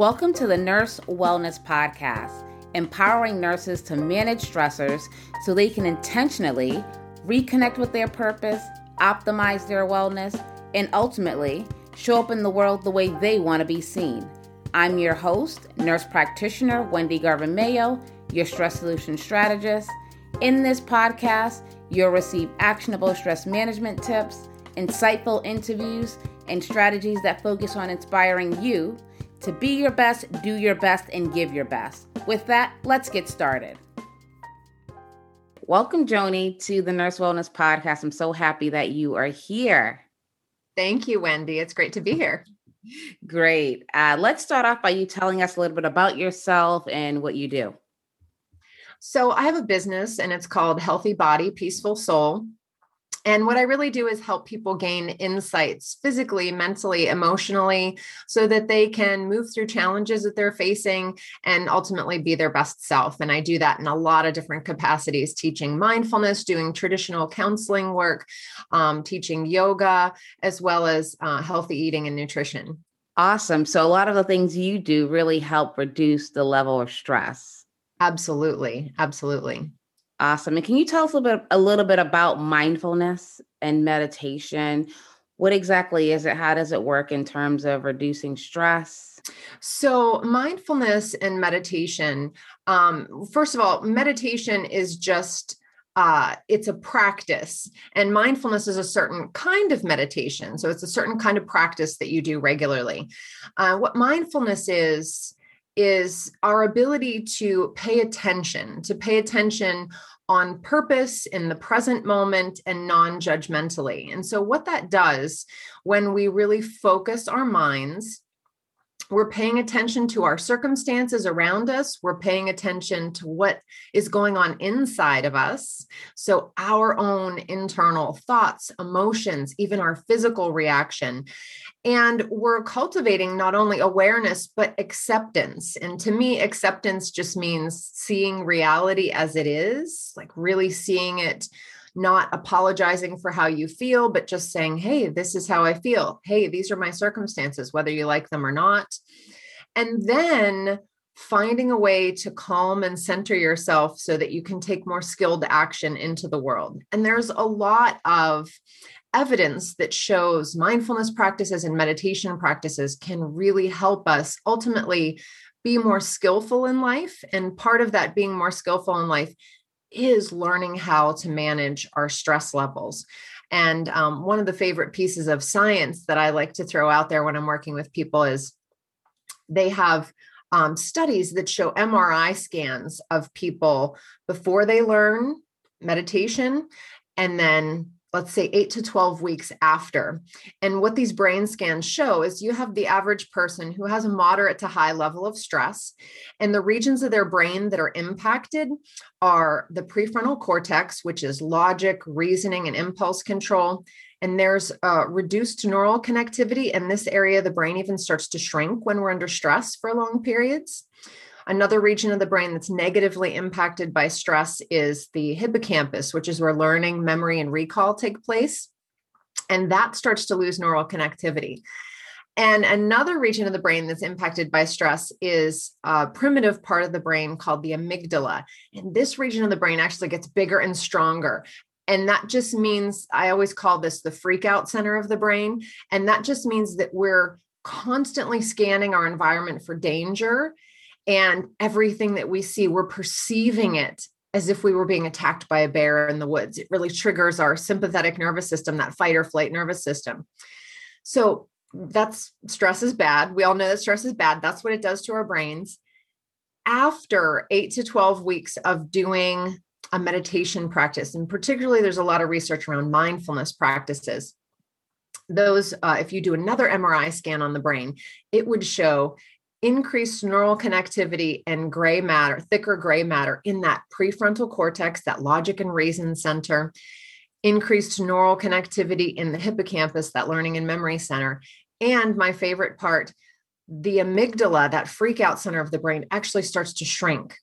Welcome to the Nurse Wellness Podcast, empowering nurses to manage stressors so they can intentionally reconnect with their purpose, optimize their wellness, and ultimately show up in the world the way they want to be seen. I'm your host, nurse practitioner Wendy Garvin Mayo, your stress solution strategist. In this podcast, you'll receive actionable stress management tips, insightful interviews, and strategies that focus on inspiring you to be your best, do your best, and give your best. With that, let's get started. Welcome, Joni, to the Nurse Wellness Podcast. I'm so happy that you are here. Thank you, Wendy. It's great to be here. Great. Uh, let's start off by you telling us a little bit about yourself and what you do. So, I have a business and it's called Healthy Body, Peaceful Soul. And what I really do is help people gain insights physically, mentally, emotionally, so that they can move through challenges that they're facing and ultimately be their best self. And I do that in a lot of different capacities teaching mindfulness, doing traditional counseling work, um, teaching yoga, as well as uh, healthy eating and nutrition. Awesome. So, a lot of the things you do really help reduce the level of stress. Absolutely. Absolutely. Awesome. And can you tell us a little bit, a little bit about mindfulness and meditation? What exactly is it? How does it work in terms of reducing stress? So, mindfulness and meditation, um, first of all, meditation is just uh, it's a practice and mindfulness is a certain kind of meditation so it's a certain kind of practice that you do regularly uh, what mindfulness is is our ability to pay attention, to pay attention on purpose in the present moment and non judgmentally. And so, what that does when we really focus our minds we're paying attention to our circumstances around us. We're paying attention to what is going on inside of us. So, our own internal thoughts, emotions, even our physical reaction. And we're cultivating not only awareness, but acceptance. And to me, acceptance just means seeing reality as it is, like really seeing it not apologizing for how you feel, but just saying, hey, this is how I feel. Hey, these are my circumstances, whether you like them or not. And then finding a way to calm and center yourself so that you can take more skilled action into the world. And there's a lot of evidence that shows mindfulness practices and meditation practices can really help us ultimately be more skillful in life. And part of that being more skillful in life is learning how to manage our stress levels. And um, one of the favorite pieces of science that I like to throw out there when I'm working with people is they have um, studies that show MRI scans of people before they learn meditation and then let's say eight to 12 weeks after. And what these brain scans show is you have the average person who has a moderate to high level of stress, and the regions of their brain that are impacted are the prefrontal cortex, which is logic, reasoning, and impulse control. And there's uh, reduced neural connectivity. In this area, the brain even starts to shrink when we're under stress for long periods. Another region of the brain that's negatively impacted by stress is the hippocampus, which is where learning, memory, and recall take place. And that starts to lose neural connectivity. And another region of the brain that's impacted by stress is a primitive part of the brain called the amygdala. And this region of the brain actually gets bigger and stronger. And that just means, I always call this the freak out center of the brain. And that just means that we're constantly scanning our environment for danger and everything that we see, we're perceiving it as if we were being attacked by a bear in the woods. It really triggers our sympathetic nervous system, that fight or flight nervous system. So that's stress is bad. We all know that stress is bad. That's what it does to our brains. After eight to 12 weeks of doing a meditation practice, and particularly there's a lot of research around mindfulness practices. Those, uh, if you do another MRI scan on the brain, it would show increased neural connectivity and gray matter, thicker gray matter in that prefrontal cortex, that logic and reason center, increased neural connectivity in the hippocampus, that learning and memory center. And my favorite part, the amygdala, that freak out center of the brain, actually starts to shrink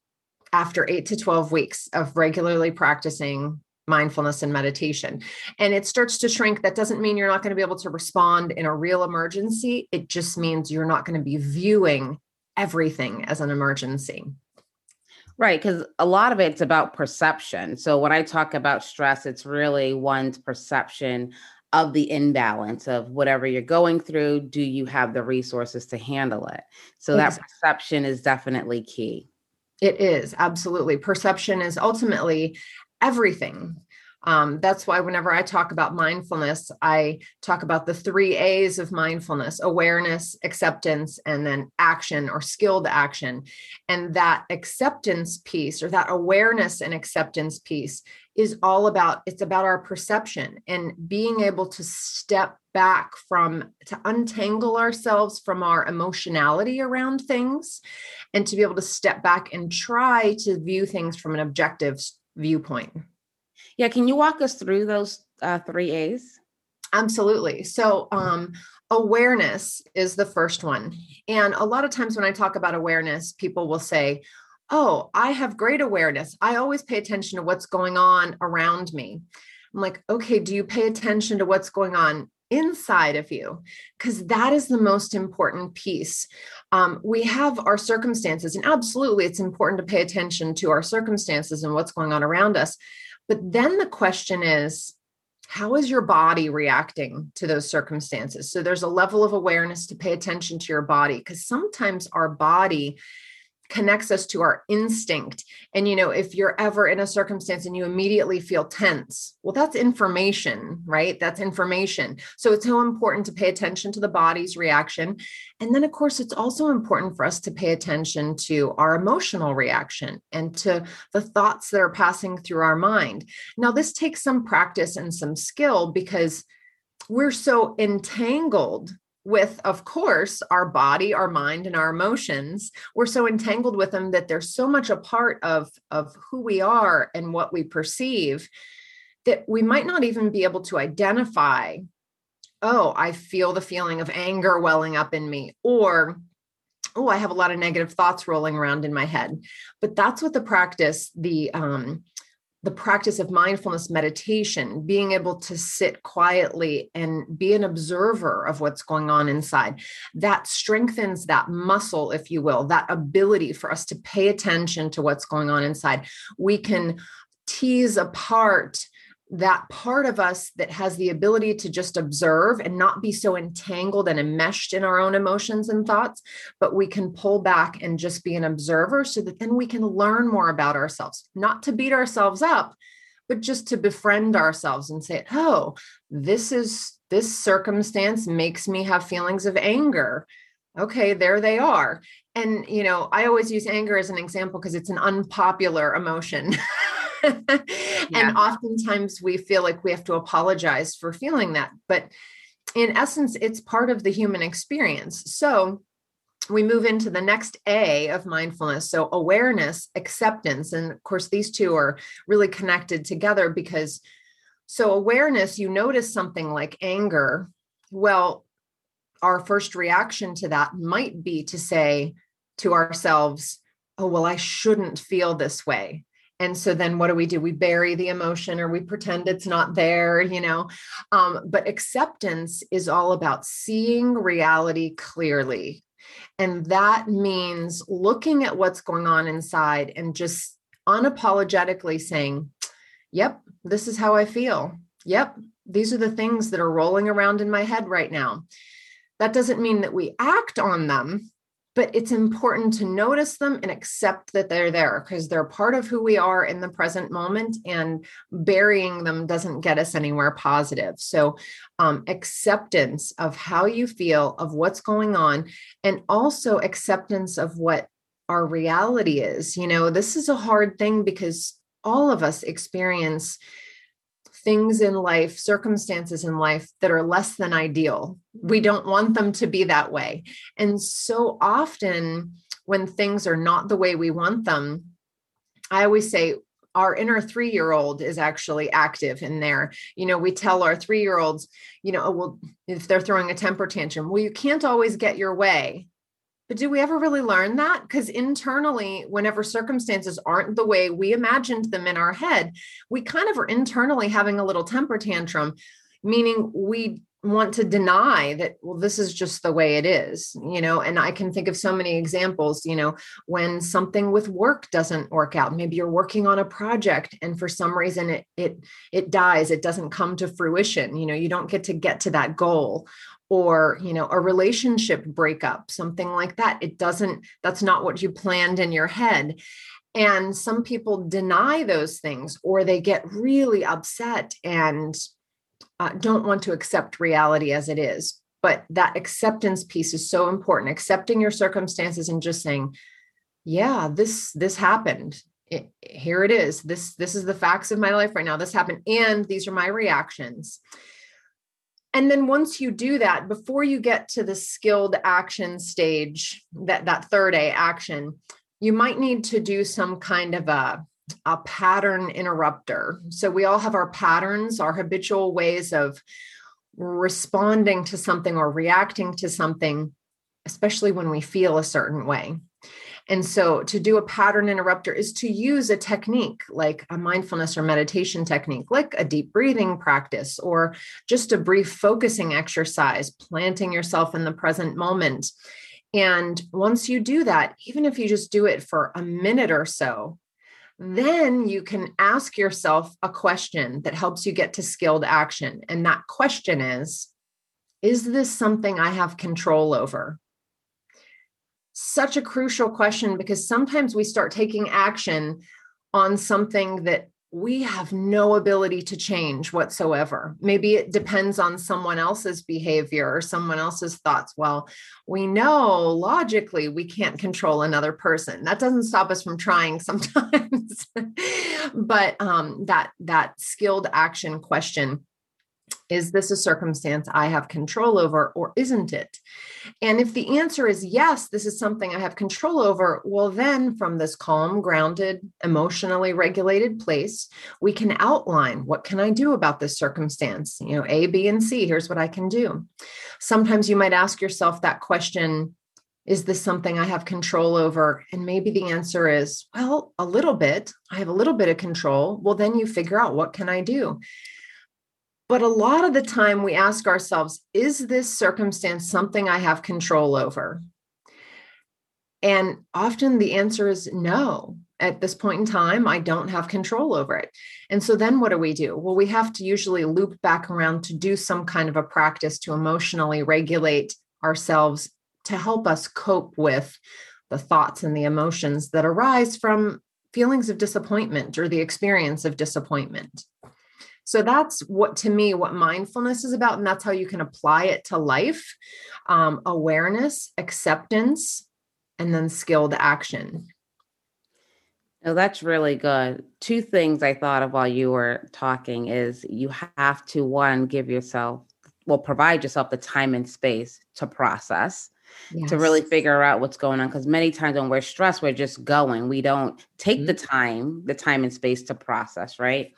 after eight to 12 weeks of regularly practicing mindfulness and meditation. And it starts to shrink. That doesn't mean you're not going to be able to respond in a real emergency. It just means you're not going to be viewing everything as an emergency. Right, because a lot of it's about perception. So when I talk about stress, it's really one's perception of the imbalance of whatever you're going through. Do you have the resources to handle it? So exactly. that perception is definitely key. It is absolutely. Perception is ultimately everything um, that's why whenever I talk about mindfulness, I talk about the three A's of mindfulness awareness, acceptance, and then action or skilled action. And that acceptance piece or that awareness and acceptance piece is all about it's about our perception and being able to step back from to untangle ourselves from our emotionality around things and to be able to step back and try to view things from an objective viewpoint. Yeah, can you walk us through those uh, three A's? Absolutely. So, um, awareness is the first one. And a lot of times when I talk about awareness, people will say, Oh, I have great awareness. I always pay attention to what's going on around me. I'm like, okay, do you pay attention to what's going on inside of you because that is the most important piece um, we have our circumstances and absolutely it's important to pay attention to our circumstances and what's going on around us but then the question is, how is your body reacting to those circumstances? So there's a level of awareness to pay attention to your body because sometimes our body connects us to our instinct. And, you know, if you're ever in a circumstance and you immediately feel tense, well, that's information, right? That's information. So it's so important to pay attention to the body's reaction. And then, of course, it's also important for us to pay attention to our emotional reaction and to the thoughts that are passing through our mind. Now, this takes some practice and some skill because we're so entangled with of course our body our mind and our emotions. We're so entangled with them that they're so much a part of of who we are and what we perceive that we might not even be able to identify oh i feel the feeling of anger welling up in me or oh i have a lot of negative thoughts rolling around in my head. But that's what the practice the um the practice of mindfulness meditation, being able to sit quietly and be an observer of what's going on inside, that strengthens that muscle, if you will, that ability for us to pay attention to what's going on inside. We can tease apart that part of us that has the ability to just observe and not be so entangled and enmeshed in our own emotions and thoughts, but we can pull back and just be an observer so that then we can learn more about ourselves, not to beat ourselves up, but just to befriend ourselves and say, oh, this is this circumstance makes me have feelings of anger. Okay, there they are. And, you know, I always use anger as an example because it's an unpopular emotion. yeah. and oftentimes we feel like we have to apologize for feeling that but in essence it's part of the human experience so we move into the next A of mindfulness. So, awareness, acceptance. And of course, these two are really connected together because, so awareness, you notice something like anger. Well, our first reaction to that might be to say to ourselves, Oh, well, I shouldn't feel this way and so then what do we do? We bury the emotion or we pretend it's not there you know? Um, but acceptance is all about seeing reality clearly. And that means looking at what's going on inside and just unapologetically saying yep this is how i feel. Yep these are the things that are rolling around in my head right now. That doesn't mean that we act on them but it's important to notice them and accept that they're there because they're part of who we are in the present moment and burying them doesn't get us anywhere positive. So um, acceptance of how you feel of what's going on and also acceptance of what our reality is. You know this is a hard thing because all of us experience things in life, circumstances in life that are less than ideal. We don't want them to be that way. And so often, when things are not the way we want them, I always say, our inner three year old is actually active in there. You know, we tell our three year olds, you know, oh, well, if they're throwing a temper tantrum, well, you can't always get your way. But do we ever really learn that? Because internally, whenever circumstances aren't the way we imagined them in our head, we kind of are internally having a little temper tantrum, meaning we want to deny that well this is just the way it is you know? And i can think of so many examples you know when something with work doesn't work out. Maybe you're working on a project and for some reason it it it dies. It doesn't come to fruition. You know you don't get to get to that goal or you know a relationship breakup something like that it doesn't that's not what you planned in your head and some people deny those things or they get really upset and uh, don't want to accept reality as it is. But that acceptance piece is so important. Accepting your circumstances and just saying, "Yeah, this this happened. It, here it is. This this is the facts of my life right now. This happened, and these are my reactions." And then once you do that, before you get to the skilled action stage, that that third A action, you might need to do some kind of a a pattern interrupter. So we all have our patterns, our habitual ways of responding to something or reacting to something, especially when we feel a certain way. And so to do a pattern interrupter is to use a technique like a mindfulness or meditation technique, like a deep breathing practice or just a brief focusing exercise, planting yourself in the present moment. And once you do that, even if you just do it for a minute or so, then you can ask yourself a question that helps you get to skilled action. And that question is Is this something I have control over? Such a crucial question because sometimes we start taking action on something that we have no ability to change whatsoever. Maybe it depends on someone else's behavior or someone else's thoughts. Well, we know logically we can't control another person. That doesn't stop us from trying sometimes. but um, that that skilled action question is this a circumstance I have control over or isn't it? And if the answer is yes, this is something I have control over, well, then from this calm, grounded, emotionally regulated place, we can outline what can I do about this circumstance? You know, A, B, and C, here's what I can do. Sometimes you might ask yourself that question is this something I have control over? And maybe the answer is, well, a little bit. I have a little bit of control. Well, then you figure out what can I do? But a lot of the time we ask ourselves, is this circumstance something I have control over? And often the answer is no. At this point in time, I don't have control over it. And so then what do we do? Well, we have to usually loop back around to do some kind of a practice to emotionally regulate ourselves to help us cope with the thoughts and the emotions that arise from feelings of disappointment or the experience of disappointment. So that's what, to me, what mindfulness is about. And that's how you can apply it to life um, awareness, acceptance, and then skilled action. No, that's really good. Two things I thought of while you were talking is you have to one give yourself, well, provide yourself the time and space to process. Yes. to really figure out what's going on because many times when we're stressed we're just going we don't take mm-hmm. the time the time and space to process right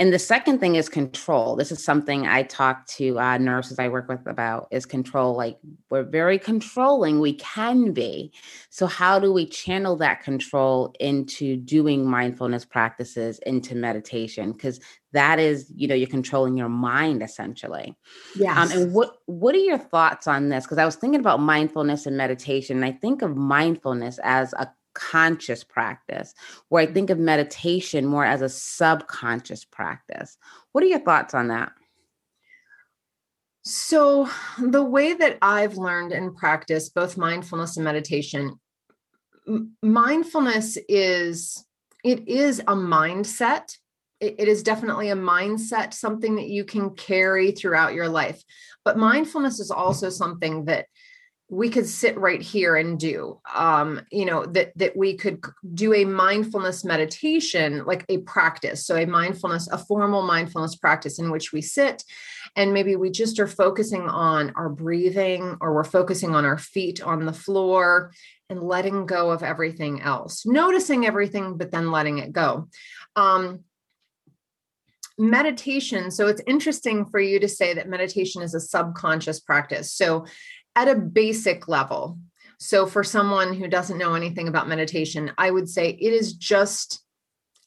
and the second thing is control. This is something I talk to uh, nurses I work with about is control. Like we're very controlling, we can be. So how do we channel that control into doing mindfulness practices, into meditation? Because that is, you know, you're controlling your mind essentially. Yeah. Um, and what what are your thoughts on this? Because I was thinking about mindfulness and meditation. And I think of mindfulness as a conscious practice, where I think of meditation more as a subconscious practice. What are your thoughts on that? So, the way that I've learned and practiced both mindfulness and meditation, mindfulness is it is a mindset. it is definitely a mindset, something that you can carry throughout your life. But mindfulness is also something that we could sit right here and do um you know that that we could do a mindfulness meditation like a practice. So a mindfulness a formal mindfulness practice in which we sit and maybe we just are focusing on our breathing or we're focusing on our feet on the floor and letting go of everything else. Noticing everything but then letting it go. Um meditation. So it's interesting for you to say that meditation is a subconscious practice. So at a basic level. So, for someone who doesn't know anything about meditation, I would say it is just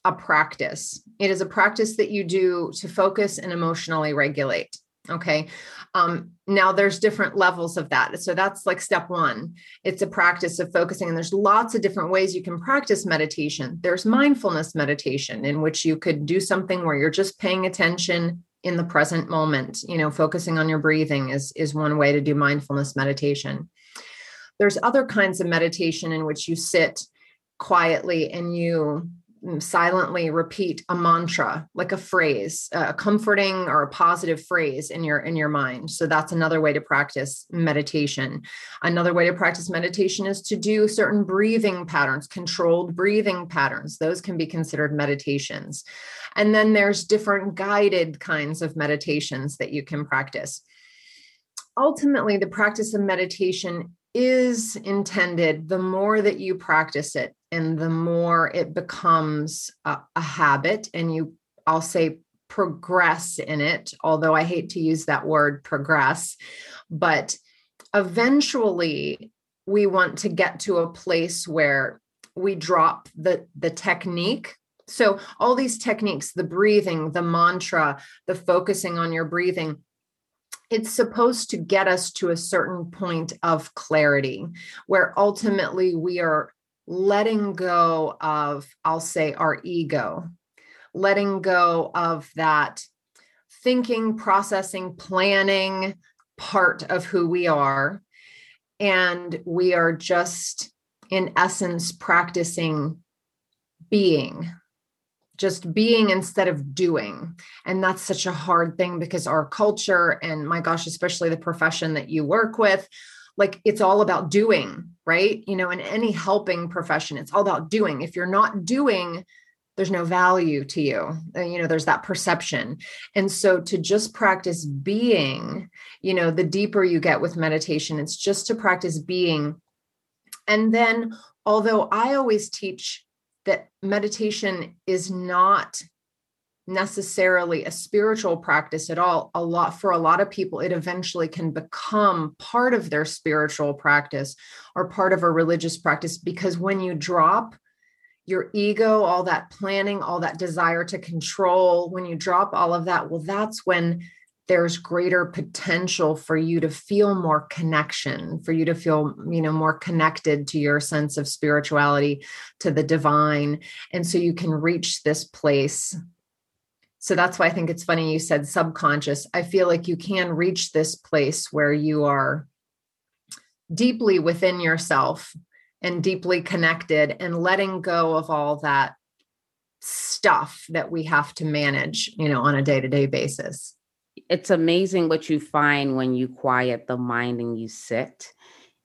a practice. It is a practice that you do to focus and emotionally regulate. Okay. Um, now there's different levels of that. So that's like step one. It's a practice of focusing, and there's lots of different ways you can practice meditation. There's mindfulness meditation, in which you could do something where you're just paying attention in the present moment. You know, focusing on your breathing is, is one way to do mindfulness meditation. There's other kinds of meditation in which you sit quietly and you Mm, silently repeat a mantra like a phrase a comforting or a positive phrase in your in your mind. So that's another way to practice meditation. Another way to practice meditation is to do certain breathing patterns controlled breathing patterns. Those can be considered meditations. And then there's different guided kinds of meditations that you can practice. Ultimately the practice of meditation is intended the more that you practice it and the more it becomes a, a, habit and you i'll say progress in it although i hate to use that word progress but eventually we want to get to a place where we drop the the technique. So all these techniques the breathing the mantra the focusing on your breathing it's supposed to get us to a certain point of clarity where ultimately we are letting go of, I'll say, our ego, letting go of that thinking, processing, planning part of who we are. And we are just, in essence, practicing being just being instead of doing. And that's such a hard thing because our culture, and my gosh, especially the profession that you work with, like it's all about doing, right? You know, in any helping profession, it's all about doing. If you're not doing, there's no value to you. Uh, you know, there's that perception. And so to just practice being, you know, the deeper you get with meditation, it's just to practice being. And then, although I always teach that meditation is not necessarily a spiritual practice at all a lot for a lot of people it eventually can become part of their spiritual practice or part of a religious practice because when you drop your ego all that planning all that desire to control when you drop all of that well that's when there's greater potential for you to feel more connection for you to feel you know more connected to your sense of spirituality to the divine. And so you can reach this place so that's why i think it's funny you said subconscious. I feel like you can reach this place where you are deeply within yourself and deeply connected and letting go of all that stuff that we have to manage you know on a day-to-day basis. It's amazing what you find when you quiet the mind and you sit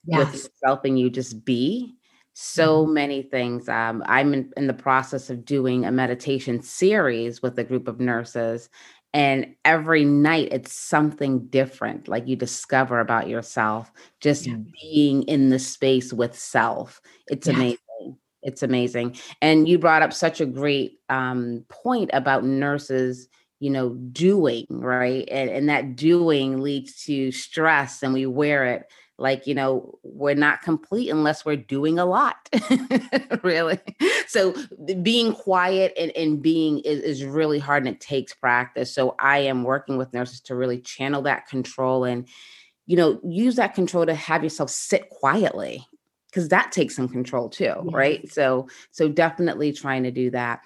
yes. with yourself and you just be so mm-hmm. many things um, i'm in, in the process of doing a meditation series with a group of nurses and every night it's something different like you discover about yourself just yeah. being in the space with self it's yes. amazing it's amazing and you brought up such a great um, point about nurses you know, doing, right? And, and that doing leads to stress and we wear it like, you know, we're not complete unless we're doing a lot, really. So being quiet and, and being is, is really hard and it takes practice. So I am working with nurses to really channel that control and, you know, use that control to have yourself sit quietly because that takes some control too, yeah. right? So, so definitely trying to do that.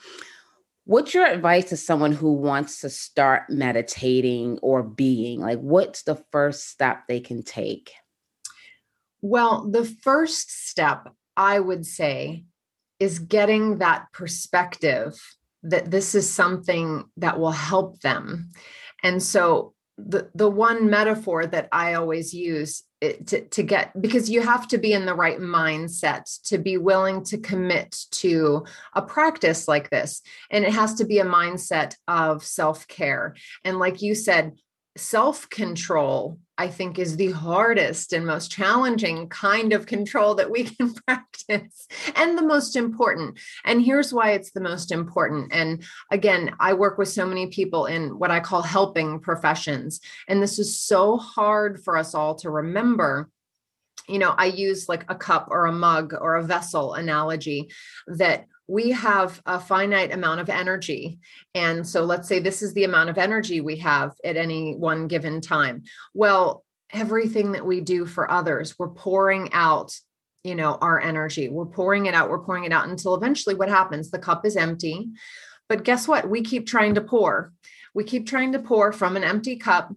What's your advice to someone who wants to start meditating or being? Like, what's the first step they can take? Well, the first step I would say is getting that perspective that this is something that will help them. And so the the one metaphor that I always use to, to get because you have to be in the right mindset to be willing to commit to a practice like this and it has to be a mindset of self-care and like you said self-control I think is the hardest and most challenging kind of control that we can practice and the most important. And here's why it's the most important. And again, I work with so many people in what I call helping professions. And this is so hard for us all to remember you know, I use like a cup or a mug or a vessel analogy that we have a finite amount of energy. And so let's say this is the amount of energy we have at any one given time. Well, everything that we do for others, we're pouring out you know our energy. We're pouring it out. We're pouring it out until eventually what happens? The cup is empty. But guess what? We keep trying to pour. We keep trying to pour from an empty cup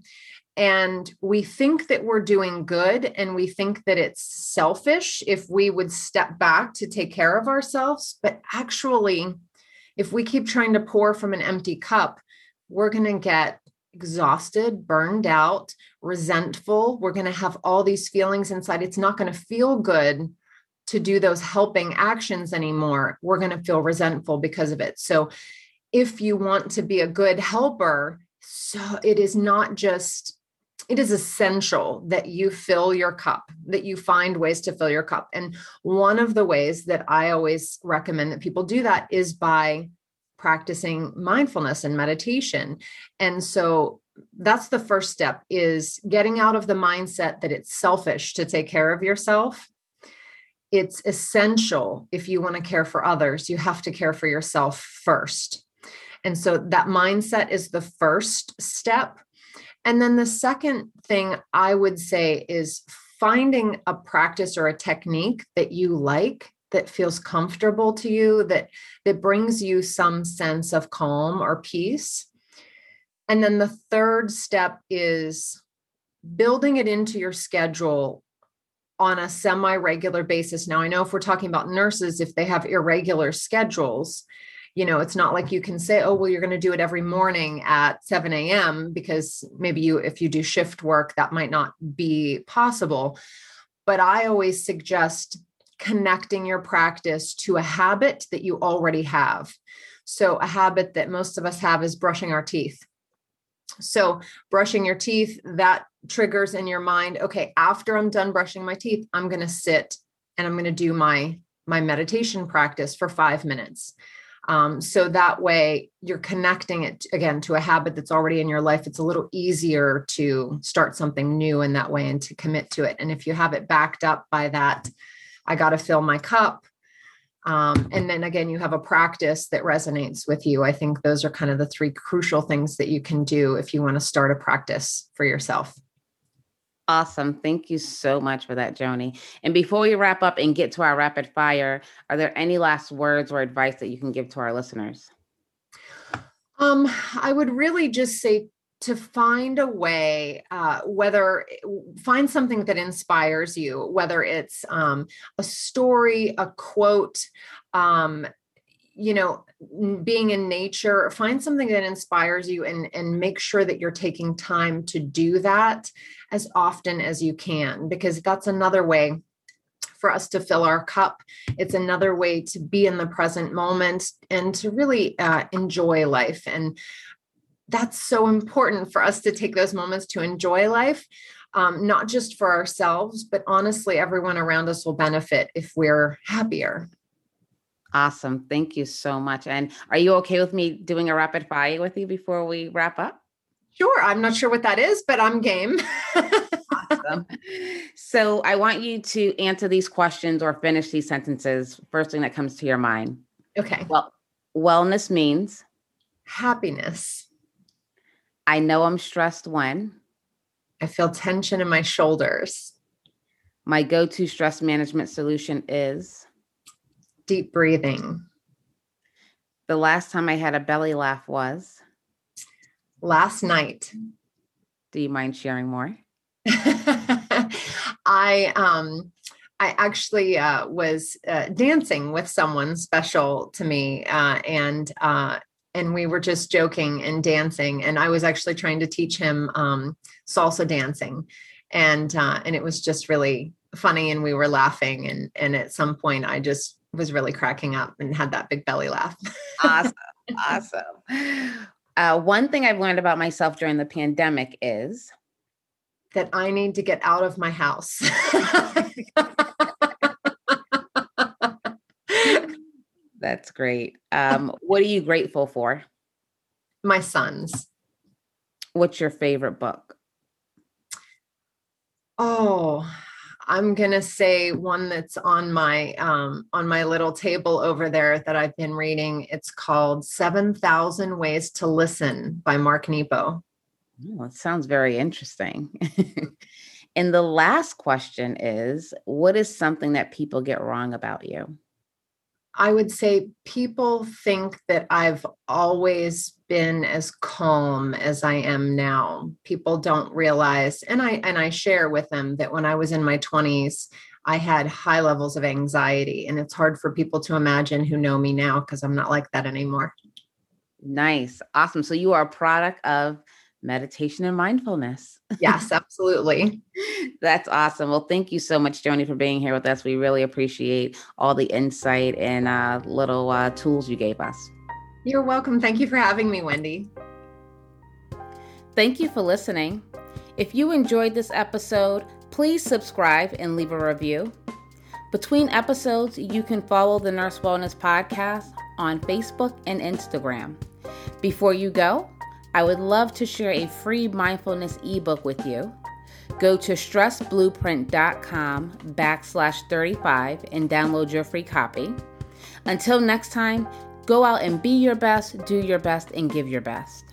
and we think that we're doing good and we think that it's selfish if we would step back to take care of ourselves. But actually if we keep trying to pour from an empty cup we're going to get exhausted burned out resentful. We're going to have all these feelings inside. It's not going to feel good to do those helping actions anymore. We're going to feel resentful because of it. So if you want to be a good helper so it is not just it is essential that you fill your cup, that you find ways to fill your cup. And one of the ways that I always recommend that people do that is by practicing mindfulness and meditation. And so that's the first step is getting out of the mindset that it's selfish to take care of yourself. It's essential if you want to care for others, you have to care for yourself first. And so that mindset is the first step and then the second thing I would say is finding a practice or a technique that you like that feels comfortable to you that that brings you some sense of calm or peace. And then the third step is building it into your schedule on a semi regular basis. Now, I know if we're talking about nurses, if they have irregular schedules, you know it's not like you can say oh well you're going to do it every morning at 7 a.m because maybe you if you do shift work that might not be possible. But i always suggest connecting your practice to a habit that you already have. So a habit that most of us have is brushing our teeth. So brushing your teeth that triggers in your mind okay after i'm done brushing my teeth i'm going to sit and i'm going to do my my meditation practice for 5 minutes um, so that way you're connecting it again to a habit that's already in your life. It's a little easier to start something new in that way and to commit to it. And if you have it backed up by that, I got to fill my cup. Um, and then again, you have a practice that resonates with you. I think those are kind of the three crucial things that you can do if you want to start a practice for yourself. Awesome. Thank you so much for that, Joni. And before we wrap up and get to our rapid fire, are there any last words or advice that you can give to our listeners? Um, I would really just say to find a way, uh, whether find something that inspires you, whether it's um, a story, a quote, um, you know being in nature find something that inspires you and and make sure that you're taking time to do that as often as you can because that's another way for us to fill our cup. It's another way to be in the present moment and to really uh, enjoy life. And that's so important for us to take those moments to enjoy life um, not just for ourselves but honestly everyone around us will benefit if we're happier Awesome. Thank you so much. And are you okay with me doing a rapid fire with you before we wrap up? Sure. I'm not sure what that is, but I'm game. awesome. So I want you to answer these questions or finish these sentences. First thing that comes to your mind. Okay. Well, wellness means happiness. I know I'm stressed when I feel tension in my shoulders. My go to stress management solution is deep breathing. The last time I had a belly laugh was last night. Do you mind sharing more? I um I actually uh, was uh, dancing with someone special to me, uh, and uh, and we were just joking and dancing. And I was actually trying to teach him um, salsa dancing, and uh, and it was just really funny. And we were laughing. And and at some point, I just was really cracking up and had that big belly laugh. awesome. Awesome. Uh, one thing I've learned about myself during the pandemic is that I need to get out of my house. That's great. Um, what are you grateful for? My sons. What's your favorite book? Oh, I'm gonna say one that's on my um, on my little table over there that I've been reading. It's called Seven Thousand Ways to Listen by Mark Nepo. Oh, it sounds very interesting. and the last question is What is something that people get wrong about you? I would say people think that I've always been as calm as I am now. People don't realize and I and I share with them that when I was in my 20s I had high levels of anxiety and it's hard for people to imagine who know me now because I'm not like that anymore. Nice. Awesome. So you are a product of meditation and mindfulness. Yes, absolutely. That's awesome. Well, thank you so much, Joni, for being here with us. We really appreciate all the insight and uh, little uh, tools you gave us. You're welcome. Thank you for having me, Wendy. Thank you for listening. If you enjoyed this episode, please subscribe and leave a review. Between episodes, you can follow the Nurse Wellness Podcast on Facebook and Instagram. Before you go, I would love to share a free mindfulness ebook with you. Go to stressblueprint.com backslash 35 and download your free copy. Until next time, go out and be your best, do your best, and give your best.